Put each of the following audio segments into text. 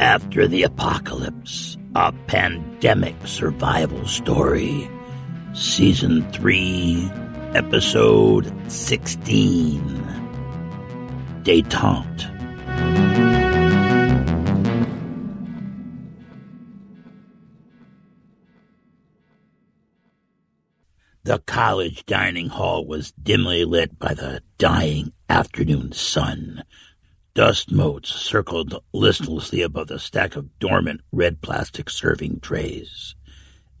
After the Apocalypse, a pandemic survival story. Season 3, Episode 16 Detente. The college dining hall was dimly lit by the dying afternoon sun. Dust motes circled listlessly above the stack of dormant red plastic serving trays.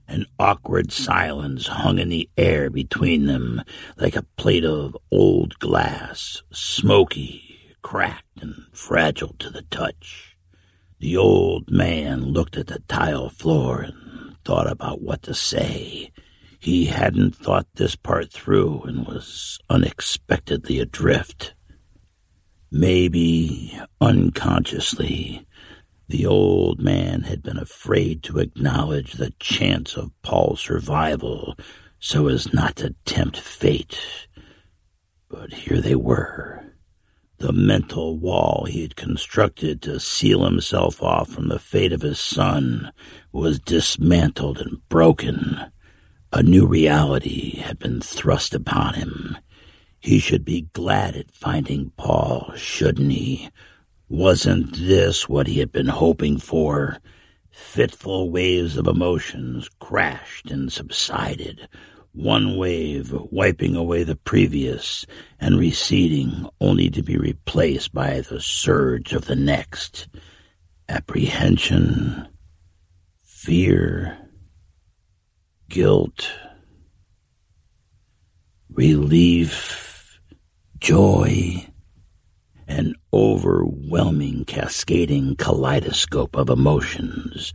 An awkward silence hung in the air between them like a plate of old glass, smoky, cracked, and fragile to the touch. The old man looked at the tile floor and thought about what to say. He hadn't thought this part through and was unexpectedly adrift. Maybe unconsciously, the old man had been afraid to acknowledge the chance of Paul's survival so as not to tempt fate. But here they were. The mental wall he had constructed to seal himself off from the fate of his son was dismantled and broken. A new reality had been thrust upon him. He should be glad at finding Paul, shouldn't he? Wasn't this what he had been hoping for? Fitful waves of emotions crashed and subsided, one wave wiping away the previous and receding only to be replaced by the surge of the next. Apprehension, fear, guilt, relief, joy, an overwhelming cascading kaleidoscope of emotions,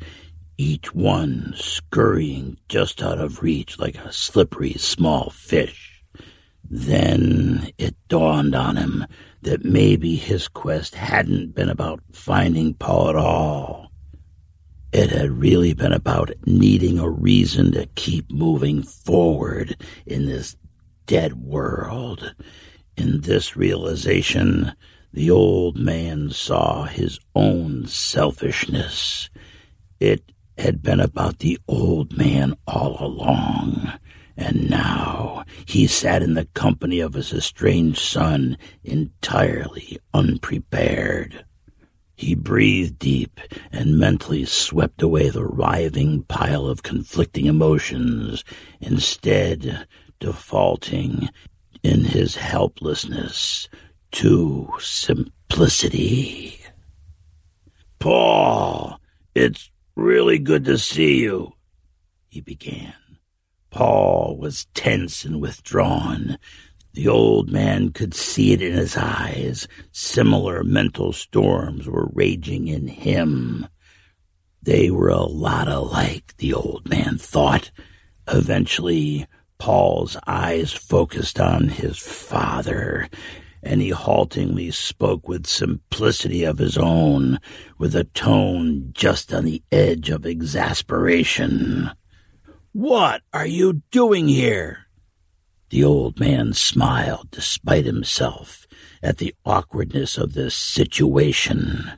each one scurrying just out of reach like a slippery small fish. Then it dawned on him that maybe his quest hadn't been about finding Paul at all it had really been about needing a reason to keep moving forward in this dead world. In this realization, the old man saw his own selfishness. It had been about the old man all along, and now he sat in the company of his estranged son entirely unprepared. He breathed deep and mentally swept away the writhing pile of conflicting emotions, instead defaulting in his helplessness to simplicity. Paul, it's really good to see you, he began. Paul was tense and withdrawn, the old man could see it in his eyes. Similar mental storms were raging in him. They were a lot alike, the old man thought. Eventually, Paul's eyes focused on his father, and he haltingly spoke with simplicity of his own, with a tone just on the edge of exasperation. What are you doing here? The old man smiled despite himself at the awkwardness of this situation.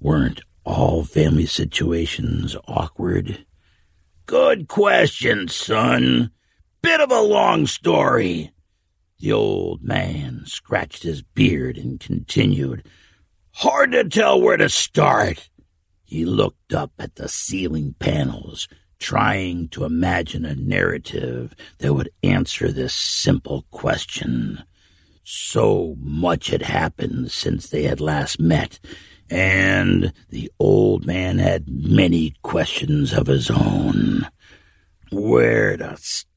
Weren't all family situations awkward? Good question, son. Bit of a long story. The old man scratched his beard and continued. Hard to tell where to start. He looked up at the ceiling panels, trying to imagine a narrative that would answer this simple question. So much had happened since they had last met, and the old man had many questions of his own. Where to start?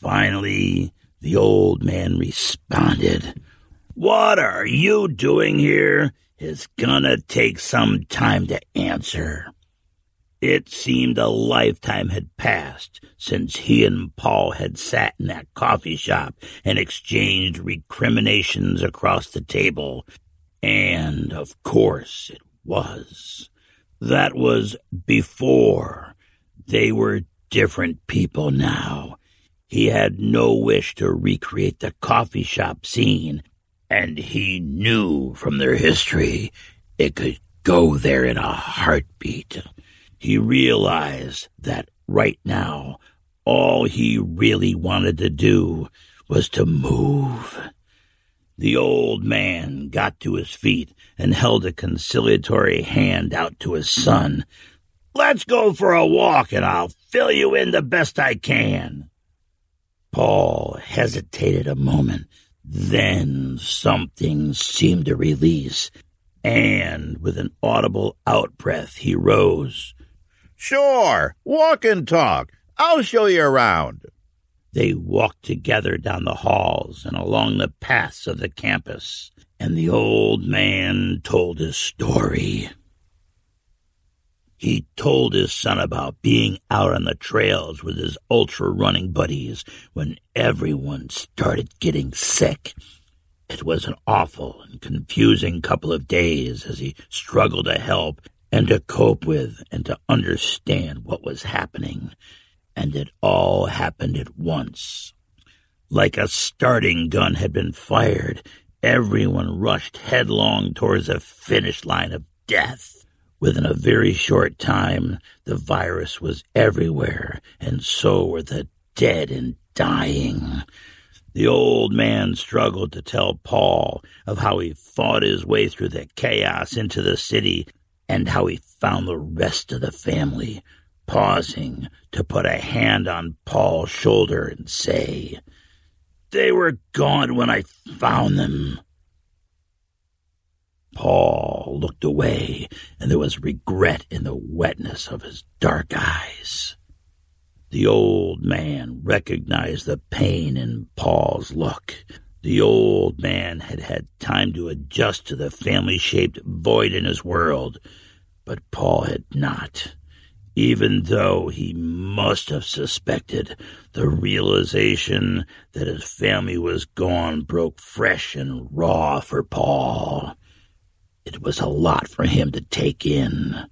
Finally, The old man responded, What are you doing here? It's gonna take some time to answer. It seemed a lifetime had passed since he and Paul had sat in that coffee shop and exchanged recriminations across the table. And, of course, it was. That was before. They were different people now. He had no wish to recreate the coffee shop scene, and he knew from their history it could go there in a heartbeat. He realized that right now, all he really wanted to do was to move. The old man got to his feet and held a conciliatory hand out to his son. Let's go for a walk and I'll fill you in the best I can. Paul hesitated a moment. Then something seemed to release, and with an audible outbreath, he rose. Sure, walk and talk. I'll show you around. They walked together down the halls and along the paths of the campus, and the old man told his story. He told his son about being out on the trails with his ultra running buddies when everyone started getting sick. It was an awful and confusing couple of days as he struggled to help and to cope with and to understand what was happening. And it all happened at once. Like a starting gun had been fired, everyone rushed headlong towards the finish line of death. Within a very short time, the virus was everywhere, and so were the dead and dying. The old man struggled to tell Paul of how he fought his way through the chaos into the city and how he found the rest of the family, pausing to put a hand on Paul's shoulder and say, They were gone when I found them. Paul looked away, and there was regret in the wetness of his dark eyes. The old man recognized the pain in Paul's look. The old man had had time to adjust to the family shaped void in his world, but Paul had not. Even though he must have suspected, the realization that his family was gone broke fresh and raw for Paul. It was a lot for him to take in.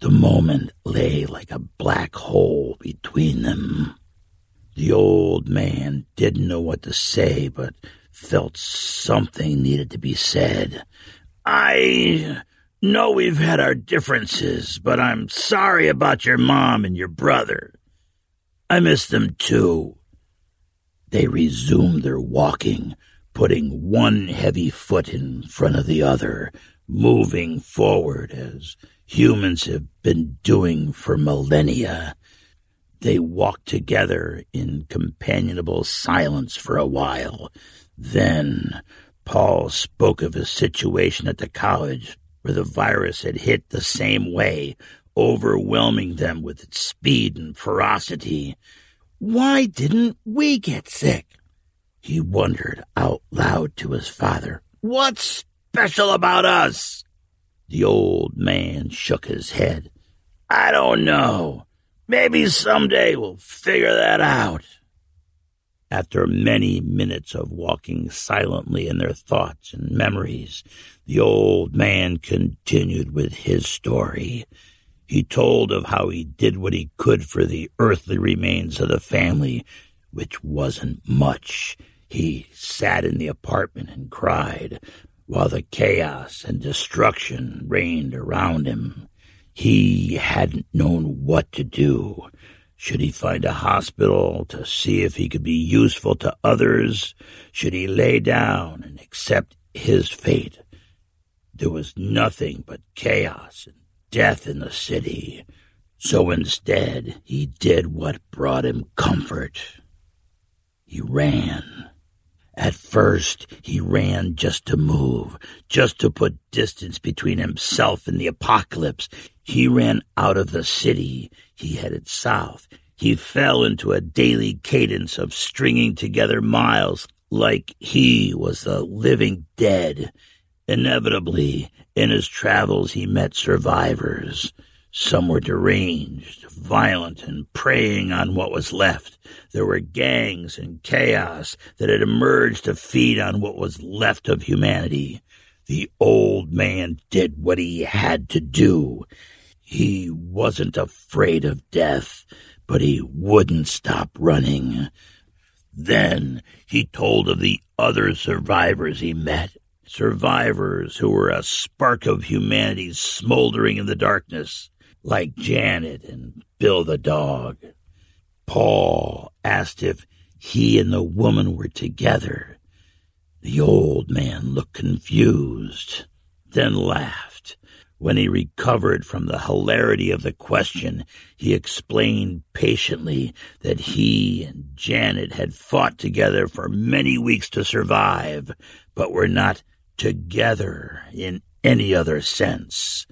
The moment lay like a black hole between them. The old man didn't know what to say, but felt something needed to be said. I know we've had our differences, but I'm sorry about your mom and your brother. I miss them too. They resumed their walking, putting one heavy foot in front of the other, moving forward as humans have been doing for millennia. They walked together in companionable silence for a while, then Paul spoke of his situation at the college where the virus had hit the same way, overwhelming them with its speed and ferocity. Why didn't we get sick? He wondered out loud to his father. What's special about us? The old man shook his head. I don't know. Maybe someday we'll figure that out. After many minutes of walking silently in their thoughts and memories, the old man continued with his story. He told of how he did what he could for the earthly remains of the family, which wasn't much. He sat in the apartment and cried, while the chaos and destruction reigned around him. He hadn't known what to do. Should he find a hospital to see if he could be useful to others? Should he lay down and accept his fate? There was nothing but chaos and death in the city. So instead, he did what brought him comfort. He ran. At first, he ran just to move, just to put distance between himself and the apocalypse. He ran out of the city. He headed south. He fell into a daily cadence of stringing together miles like he was the living dead. Inevitably, in his travels, he met survivors. Some were deranged, violent, and preying on what was left. There were gangs and chaos that had emerged to feed on what was left of humanity. The old man did what he had to do. He wasn't afraid of death but he wouldn't stop running. Then he told of the other survivors he met, survivors who were a spark of humanity smoldering in the darkness, like Janet and Bill the dog. Paul asked if he and the woman were together. The old man looked confused, then laughed. When he recovered from the hilarity of the question, he explained patiently that he and Janet had fought together for many weeks to survive, but were not together in any other sense.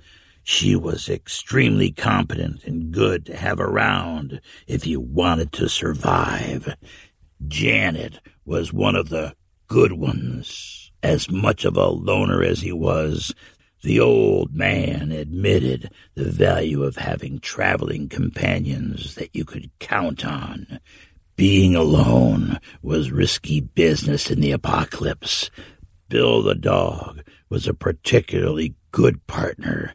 She was extremely competent and good to have around if you wanted to survive. Janet was one of the good ones. As much of a loner as he was, the old man admitted the value of having traveling companions that you could count on. Being alone was risky business in the apocalypse. Bill the dog was a particularly good partner.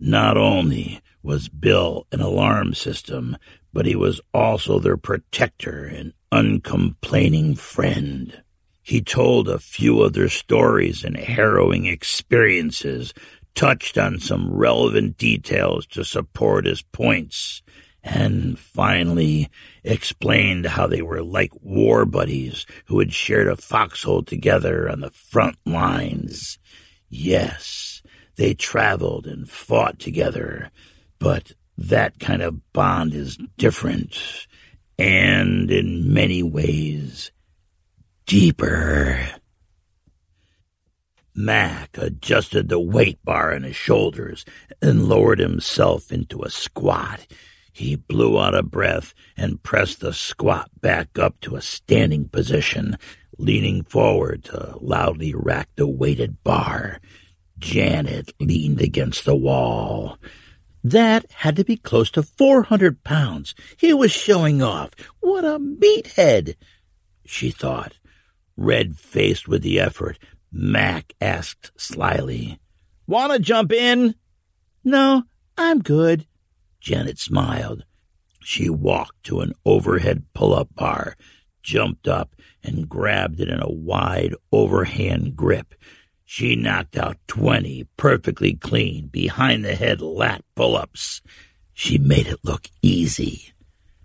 Not only was Bill an alarm system, but he was also their protector and uncomplaining friend. He told a few of their stories and harrowing experiences, touched on some relevant details to support his points, and finally explained how they were like war buddies who had shared a foxhole together on the front lines. Yes, they traveled and fought together, but that kind of bond is different and in many ways deeper. Mac adjusted the weight bar on his shoulders and lowered himself into a squat. He blew out a breath and pressed the squat back up to a standing position, leaning forward to loudly rack the weighted bar. Janet leaned against the wall. That had to be close to four hundred pounds. He was showing off. What a meathead! She thought red faced with the effort, Mac asked slyly. Want to jump in? No, I'm good. Janet smiled. She walked to an overhead pull up bar, jumped up, and grabbed it in a wide overhand grip. She knocked out twenty perfectly clean behind the head lat pull ups. She made it look easy.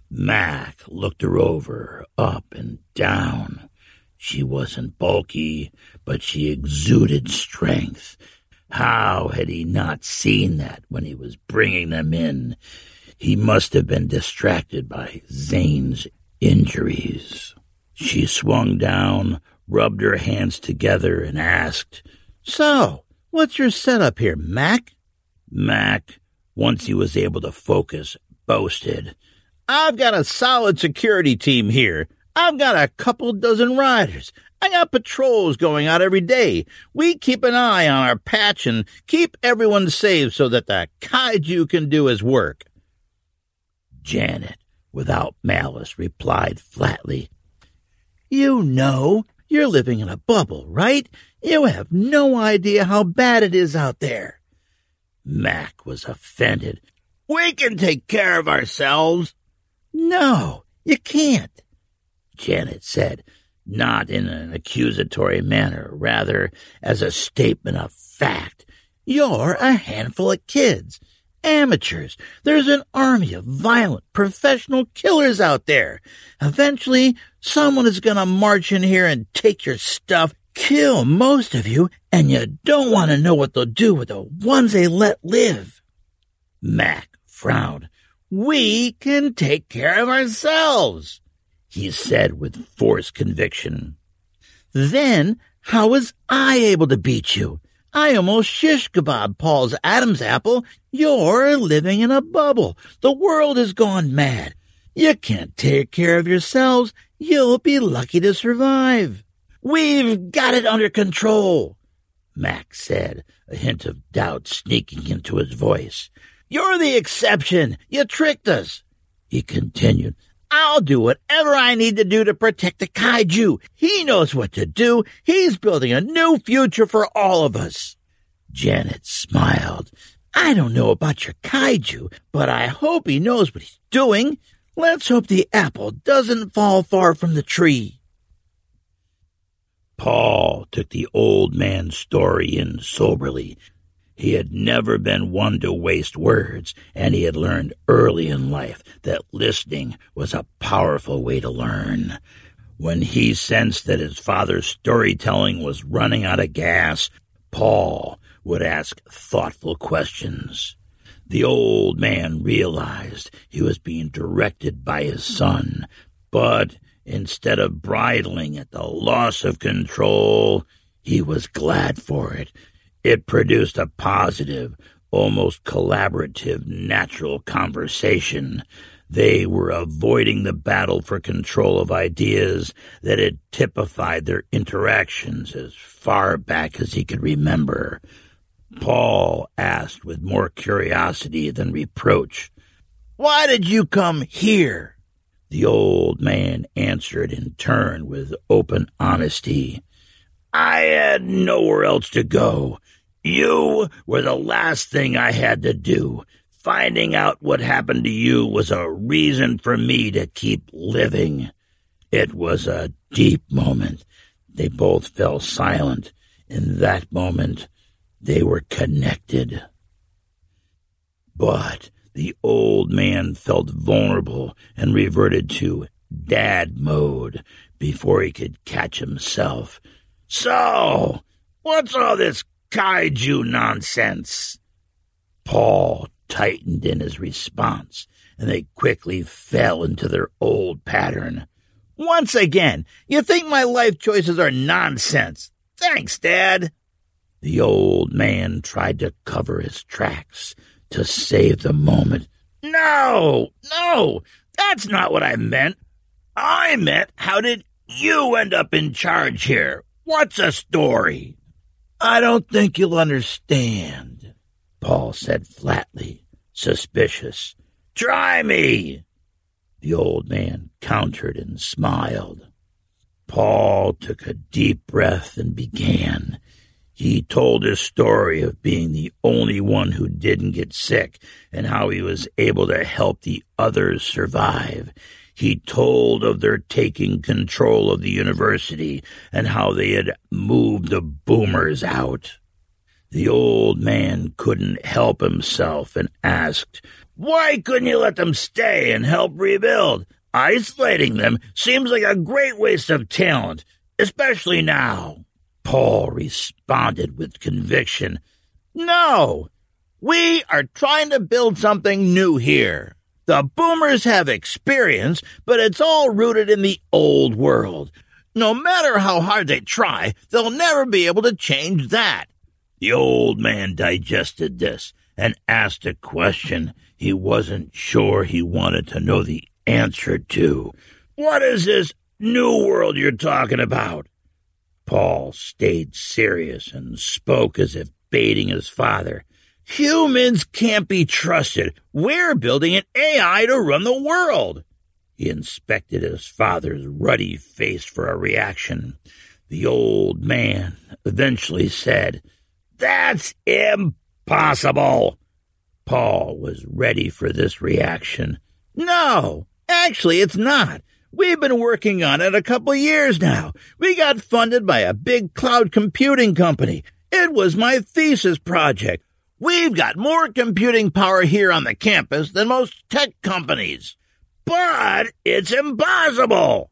Mac looked her over, up and down. She wasn't bulky, but she exuded strength. How had he not seen that when he was bringing them in? He must have been distracted by Zane's injuries. She swung down, rubbed her hands together, and asked, So, what's your setup here, Mac? Mac, once he was able to focus, boasted, I've got a solid security team here. I've got a couple dozen riders. I got patrols going out every day. We keep an eye on our patch and keep everyone safe so that the kaiju can do his work. Janet, without malice, replied flatly, You know, you're living in a bubble, right? You have no idea how bad it is out there. Mac was offended. We can take care of ourselves. No, you can't. Janet said, not in an accusatory manner, rather as a statement of fact. You're a handful of kids, amateurs. There's an army of violent, professional killers out there. Eventually, someone is going to march in here and take your stuff, kill most of you, and you don't want to know what they'll do with the ones they let live. Mac frowned. We can take care of ourselves he said with forced conviction. Then how was I able to beat you? I almost shish kebab Paul's Adam's apple. You're living in a bubble. The world has gone mad. You can't take care of yourselves. You'll be lucky to survive. We've got it under control, Mac said, a hint of doubt sneaking into his voice. You're the exception. You tricked us. He continued, I'll do whatever I need to do to protect the kaiju. He knows what to do. He's building a new future for all of us. Janet smiled. I don't know about your kaiju, but I hope he knows what he's doing. Let's hope the apple doesn't fall far from the tree. Paul took the old man's story in soberly. He had never been one to waste words, and he had learned early in life that listening was a powerful way to learn. When he sensed that his father's storytelling was running out of gas, Paul would ask thoughtful questions. The old man realized he was being directed by his son, but instead of bridling at the loss of control, he was glad for it it produced a positive, almost collaborative, natural conversation. They were avoiding the battle for control of ideas that had typified their interactions as far back as he could remember. Paul asked with more curiosity than reproach, Why did you come here? The old man answered in turn with open honesty. I had nowhere else to go. You were the last thing I had to do. Finding out what happened to you was a reason for me to keep living. It was a deep moment. They both fell silent. In that moment, they were connected. But the old man felt vulnerable and reverted to dad mode before he could catch himself. So, what's all this kaiju nonsense. Paul tightened in his response, and they quickly fell into their old pattern. Once again, you think my life choices are nonsense. Thanks, Dad. The old man tried to cover his tracks to save the moment. No, no, that's not what I meant. I meant, how did you end up in charge here? What's a story? I don't think you'll understand, Paul said flatly, suspicious. Try me! The old man countered and smiled. Paul took a deep breath and began. He told his story of being the only one who didn't get sick and how he was able to help the others survive. He told of their taking control of the university and how they had moved the boomers out. The old man couldn't help himself and asked, Why couldn't you let them stay and help rebuild? Isolating them seems like a great waste of talent, especially now. Paul responded with conviction. No, we are trying to build something new here. The boomers have experience, but it's all rooted in the old world. No matter how hard they try, they'll never be able to change that. The old man digested this and asked a question he wasn't sure he wanted to know the answer to. What is this new world you're talking about? Paul stayed serious and spoke as if baiting his father. Humans can't be trusted. We're building an AI to run the world. He inspected his father's ruddy face for a reaction. The old man eventually said, That's impossible. Paul was ready for this reaction. No, actually, it's not. We've been working on it a couple years now. We got funded by a big cloud computing company. It was my thesis project. We've got more computing power here on the campus than most tech companies. But it's impossible.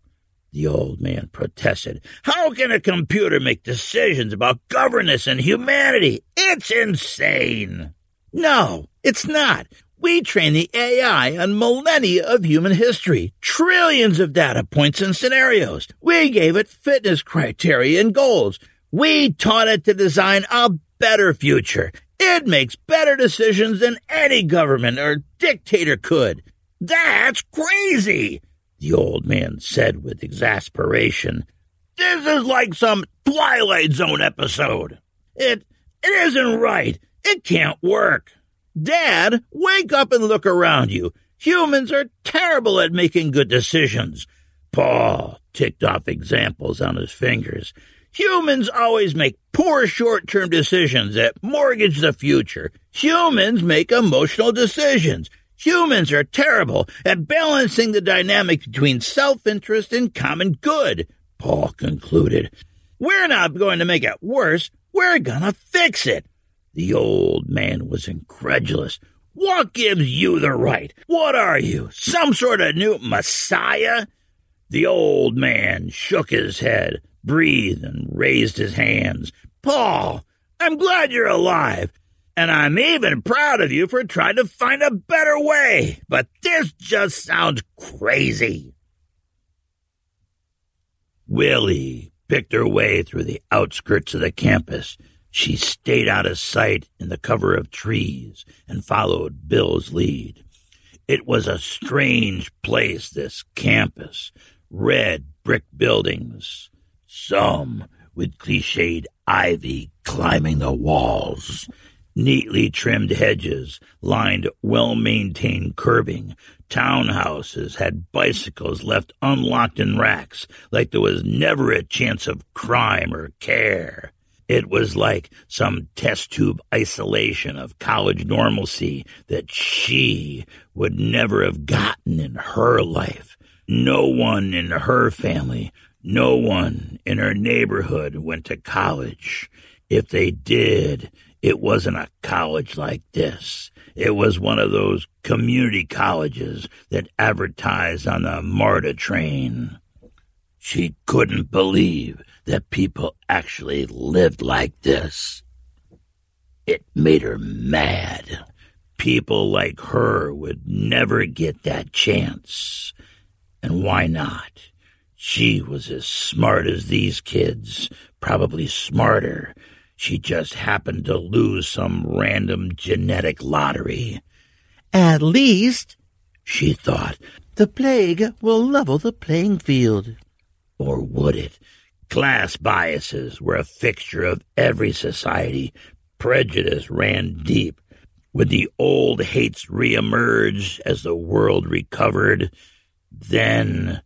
The old man protested. How can a computer make decisions about governance and humanity? It's insane. No, it's not. We train the AI on millennia of human history, trillions of data points and scenarios. We gave it fitness criteria and goals. We taught it to design a better future. It makes better decisions than any government or dictator could. That's crazy, the old man said with exasperation. This is like some Twilight Zone episode. It it isn't right. It can't work. Dad, wake up and look around you. Humans are terrible at making good decisions. Paul ticked off examples on his fingers. Humans always make poor short term decisions that mortgage the future. Humans make emotional decisions. Humans are terrible at balancing the dynamic between self interest and common good, Paul concluded. We're not going to make it worse. We're going to fix it. The old man was incredulous. What gives you the right? What are you, some sort of new messiah? The old man shook his head, breathed, and raised his hands. Paul, I'm glad you're alive. And I'm even proud of you for trying to find a better way. But this just sounds crazy. Willie picked her way through the outskirts of the campus. She stayed out of sight in the cover of trees and followed Bill's lead. It was a strange place, this campus. Red brick buildings, some with cliched ivy climbing the walls. Neatly trimmed hedges lined well maintained curbing. Townhouses had bicycles left unlocked in racks like there was never a chance of crime or care. It was like some test tube isolation of college normalcy that she would never have gotten in her life. No one in her family, no one in her neighborhood went to college. If they did, it wasn't a college like this. It was one of those community colleges that advertise on the MARTA train. She couldn't believe that people actually lived like this. It made her mad. People like her would never get that chance. And why not? She was as smart as these kids, probably smarter, she just happened to lose some random genetic lottery. At least, she thought, the plague will level the playing field. Or would it? Class biases were a fixture of every society. Prejudice ran deep. Would the old hates reemerge as the world recovered? Then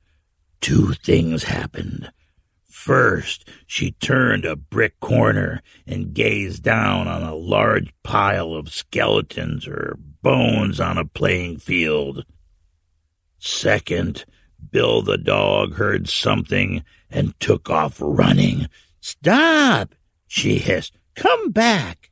two things happened. First, she turned a brick corner and gazed down on a large pile of skeletons or bones on a playing field. Second, Bill the dog heard something and took off running. Stop! she hissed. Come back!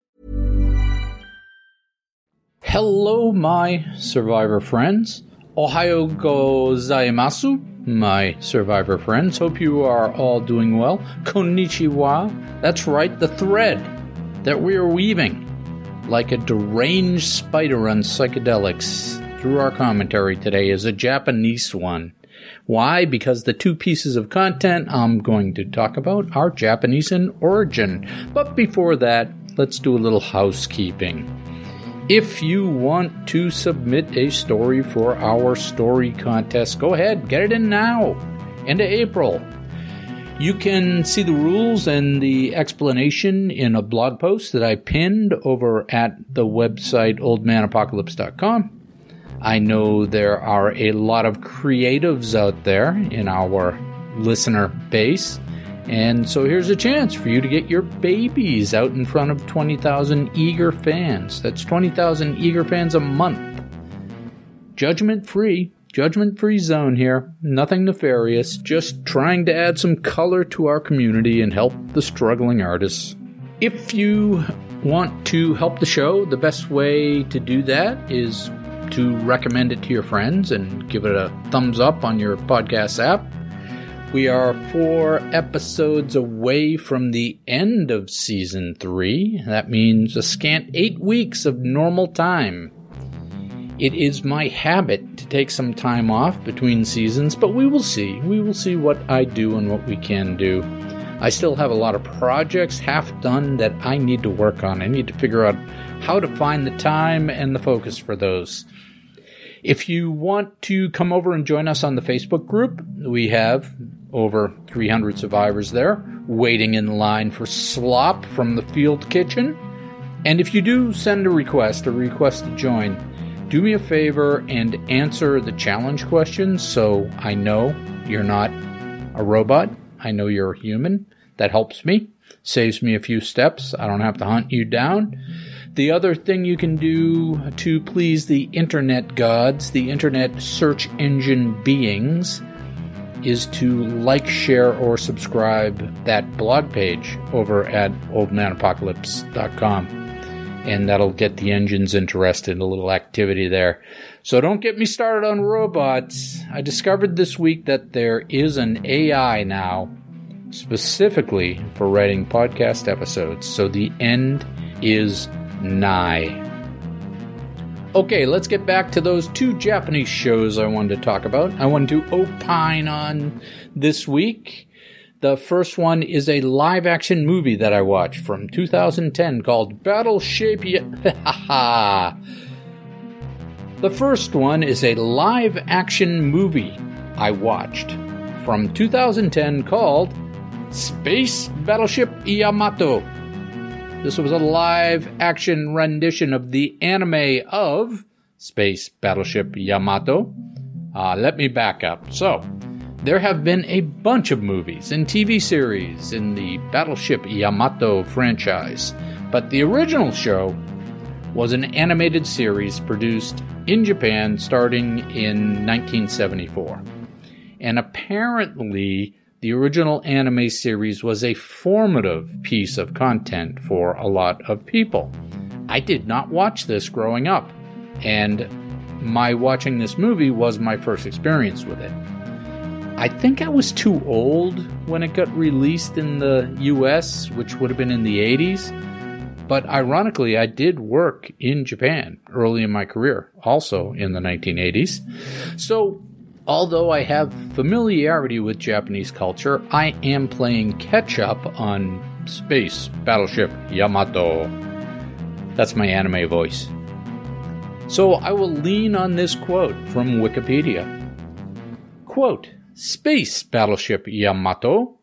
Hello, my survivor friends. Ohayo gozaimasu, my survivor friends. Hope you are all doing well. Konnichiwa. That's right, the thread that we are weaving like a deranged spider on psychedelics through our commentary today is a Japanese one. Why? Because the two pieces of content I'm going to talk about are Japanese in origin. But before that, let's do a little housekeeping. If you want to submit a story for our story contest, go ahead, get it in now, into April. You can see the rules and the explanation in a blog post that I pinned over at the website oldmanapocalypse.com. I know there are a lot of creatives out there in our listener base. And so here's a chance for you to get your babies out in front of 20,000 eager fans. That's 20,000 eager fans a month. Judgment free, judgment free zone here. Nothing nefarious. Just trying to add some color to our community and help the struggling artists. If you want to help the show, the best way to do that is to recommend it to your friends and give it a thumbs up on your podcast app. We are four episodes away from the end of season three. That means a scant eight weeks of normal time. It is my habit to take some time off between seasons, but we will see. We will see what I do and what we can do. I still have a lot of projects half done that I need to work on. I need to figure out how to find the time and the focus for those. If you want to come over and join us on the Facebook group, we have over 300 survivors there waiting in line for slop from the field kitchen. And if you do send a request, a request to join, do me a favor and answer the challenge questions so I know you're not a robot. I know you're a human. That helps me, saves me a few steps. I don't have to hunt you down. The other thing you can do to please the internet gods, the internet search engine beings, is to like, share, or subscribe that blog page over at oldmanapocalypse.com. And that'll get the engines interested in a little activity there. So don't get me started on robots. I discovered this week that there is an AI now specifically for writing podcast episodes. So the end is nigh. Okay, let's get back to those two Japanese shows I wanted to talk about. I wanted to opine on this week. The first one is a live action movie that I watched from 2010 called Battleship. The first one is a live action movie I watched from 2010 called Space Battleship Yamato. This was a live action rendition of the anime of Space Battleship Yamato. Uh, let me back up. So, there have been a bunch of movies and TV series in the Battleship Yamato franchise, but the original show was an animated series produced in Japan starting in 1974. And apparently, the original anime series was a formative piece of content for a lot of people. I did not watch this growing up, and my watching this movie was my first experience with it. I think I was too old when it got released in the US, which would have been in the 80s. But ironically, I did work in Japan early in my career, also in the 1980s. So Although I have familiarity with Japanese culture, I am playing catch up on Space Battleship Yamato. That's my anime voice. So I will lean on this quote from Wikipedia. Quote, Space Battleship Yamato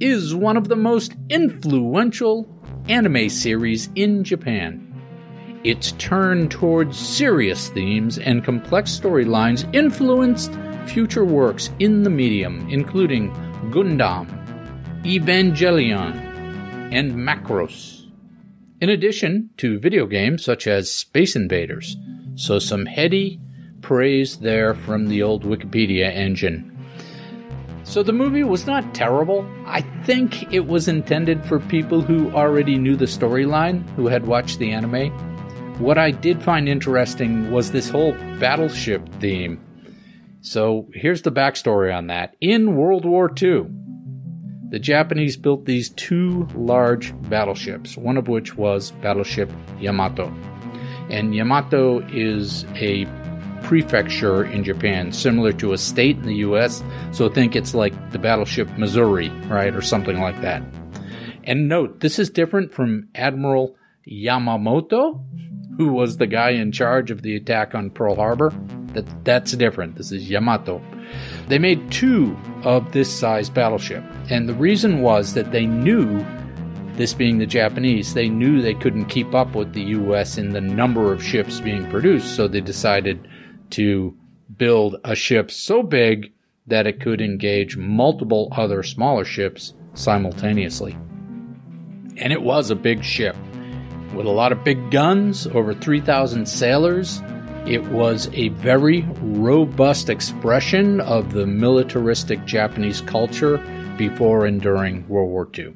is one of the most influential anime series in Japan. Its turn towards serious themes and complex storylines influenced future works in the medium, including Gundam, Evangelion, and Macross. In addition to video games such as Space Invaders. So, some heady praise there from the old Wikipedia engine. So the movie was not terrible. I think it was intended for people who already knew the storyline, who had watched the anime. What I did find interesting was this whole battleship theme. So here's the backstory on that. In World War II, the Japanese built these two large battleships, one of which was Battleship Yamato. And Yamato is a prefecture in Japan, similar to a state in the US. So think it's like the battleship Missouri, right, or something like that. And note, this is different from Admiral Yamamoto, who was the guy in charge of the attack on Pearl Harbor. That that's different. This is Yamato. They made two of this size battleship, and the reason was that they knew this being the Japanese, they knew they couldn't keep up with the US in the number of ships being produced, so they decided to build a ship so big that it could engage multiple other smaller ships simultaneously. And it was a big ship with a lot of big guns, over 3,000 sailors. It was a very robust expression of the militaristic Japanese culture before and during World War II.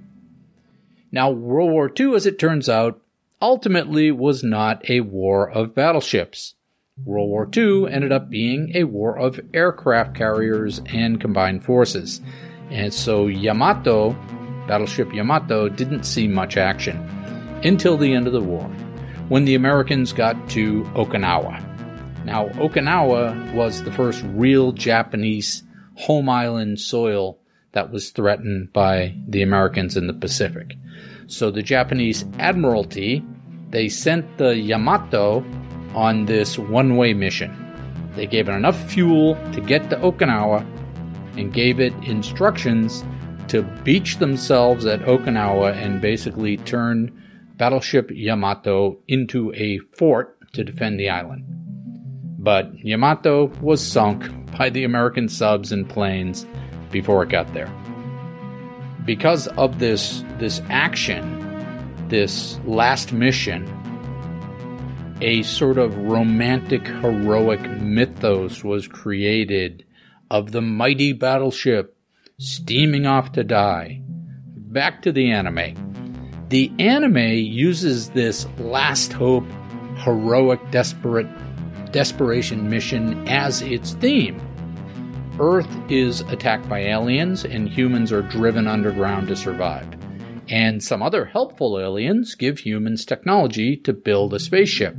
Now, World War II, as it turns out, ultimately was not a war of battleships. World War II ended up being a war of aircraft carriers and combined forces. And so Yamato, Battleship Yamato, didn't see much action until the end of the war, when the Americans got to Okinawa. Now, Okinawa was the first real Japanese home island soil that was threatened by the Americans in the Pacific. So the Japanese Admiralty, they sent the Yamato on this one-way mission. They gave it enough fuel to get to Okinawa and gave it instructions to beach themselves at Okinawa and basically turn battleship Yamato into a fort to defend the island. But Yamato was sunk by the American subs and planes before it got there. Because of this this action, this last mission, a sort of romantic heroic mythos was created of the mighty battleship steaming off to die. Back to the anime. The anime uses this last hope, heroic, desperate, desperation mission as its theme. Earth is attacked by aliens, and humans are driven underground to survive. And some other helpful aliens give humans technology to build a spaceship.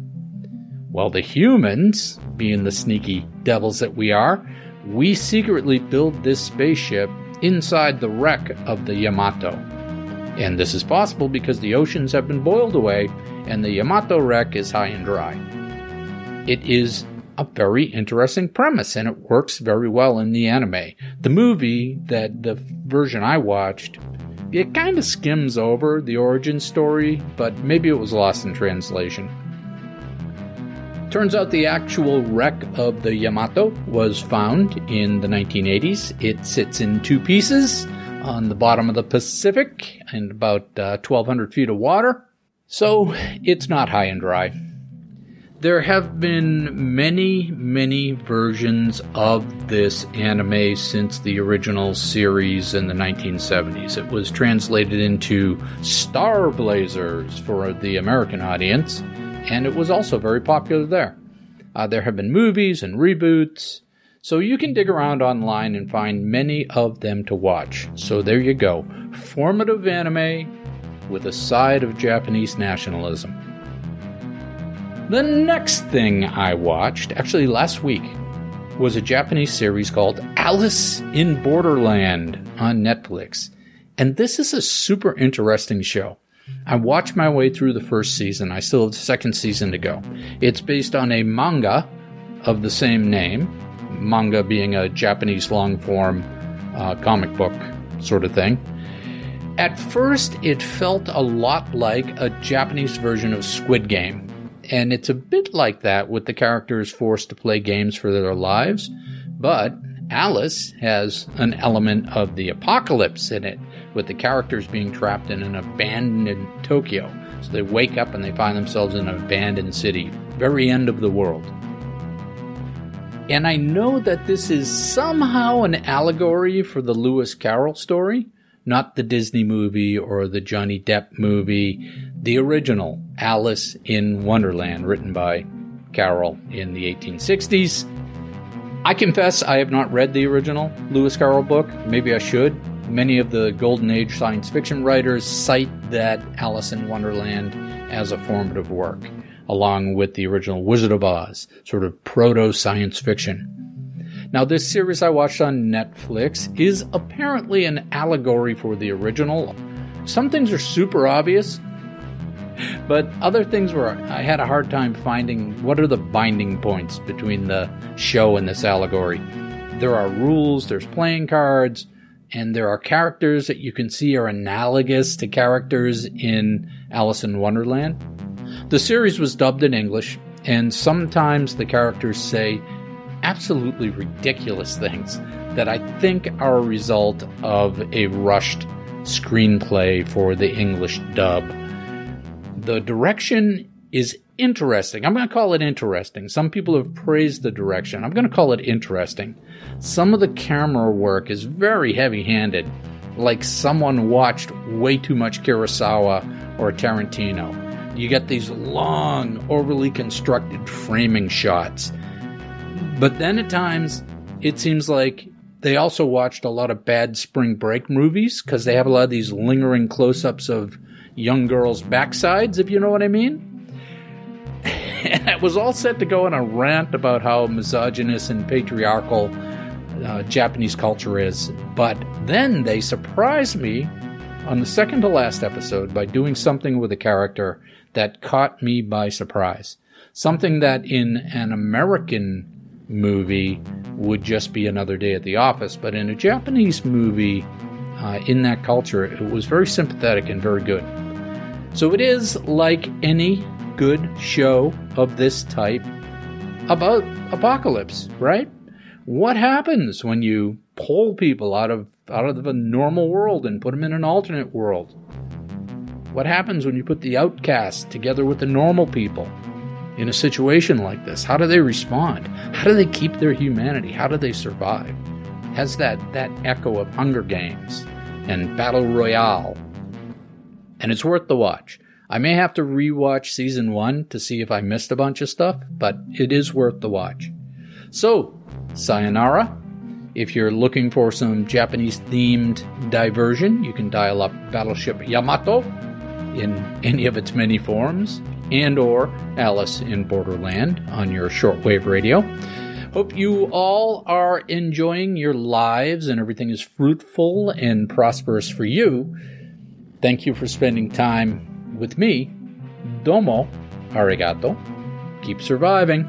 Well, the humans, being the sneaky devils that we are, we secretly build this spaceship inside the wreck of the Yamato. And this is possible because the oceans have been boiled away and the Yamato wreck is high and dry. It is a very interesting premise and it works very well in the anime. The movie that the version I watched, it kind of skims over the origin story, but maybe it was lost in translation. Turns out the actual wreck of the Yamato was found in the 1980s. It sits in two pieces on the bottom of the Pacific and about uh, 1,200 feet of water. So it's not high and dry. There have been many, many versions of this anime since the original series in the 1970s. It was translated into Star Blazers for the American audience, and it was also very popular there. Uh, there have been movies and reboots, so you can dig around online and find many of them to watch. So there you go. Formative anime with a side of Japanese nationalism. The next thing I watched, actually last week, was a Japanese series called Alice in Borderland on Netflix. And this is a super interesting show. I watched my way through the first season. I still have the second season to go. It's based on a manga of the same name manga being a Japanese long form uh, comic book sort of thing. At first, it felt a lot like a Japanese version of Squid Game. And it's a bit like that with the characters forced to play games for their lives. But Alice has an element of the apocalypse in it, with the characters being trapped in an abandoned Tokyo. So they wake up and they find themselves in an abandoned city, very end of the world. And I know that this is somehow an allegory for the Lewis Carroll story, not the Disney movie or the Johnny Depp movie, the original Alice in Wonderland, written by Carroll in the 1860s. I confess I have not read the original Lewis Carroll book. Maybe I should. Many of the Golden Age science fiction writers cite that Alice in Wonderland as a formative work. Along with the original Wizard of Oz, sort of proto science fiction. Now, this series I watched on Netflix is apparently an allegory for the original. Some things are super obvious, but other things were I had a hard time finding what are the binding points between the show and this allegory. There are rules, there's playing cards, and there are characters that you can see are analogous to characters in Alice in Wonderland. The series was dubbed in English, and sometimes the characters say absolutely ridiculous things that I think are a result of a rushed screenplay for the English dub. The direction is interesting. I'm going to call it interesting. Some people have praised the direction. I'm going to call it interesting. Some of the camera work is very heavy handed, like someone watched way too much Kurosawa or Tarantino. You get these long, overly constructed framing shots but then at times, it seems like they also watched a lot of bad spring break movies because they have a lot of these lingering close ups of young girls' backsides, if you know what I mean. and I was all set to go on a rant about how misogynist and patriarchal uh, Japanese culture is. But then they surprised me on the second to last episode by doing something with a character that caught me by surprise. Something that in an American movie would just be another day at the office. But in a Japanese movie, uh, in that culture, it was very sympathetic and very good. So it is like any good show of this type about apocalypse, right? What happens when you pull people out of out of the normal world and put them in an alternate world? What happens when you put the outcast together with the normal people? in a situation like this? How do they respond? How do they keep their humanity? How do they survive? Has that, that echo of Hunger Games and Battle Royale. And it's worth the watch. I may have to rewatch season one to see if I missed a bunch of stuff, but it is worth the watch. So, sayonara. If you're looking for some Japanese themed diversion, you can dial up Battleship Yamato in any of its many forms and or Alice in Borderland on your shortwave radio. Hope you all are enjoying your lives and everything is fruitful and prosperous for you. Thank you for spending time with me. Domo arigato. Keep surviving.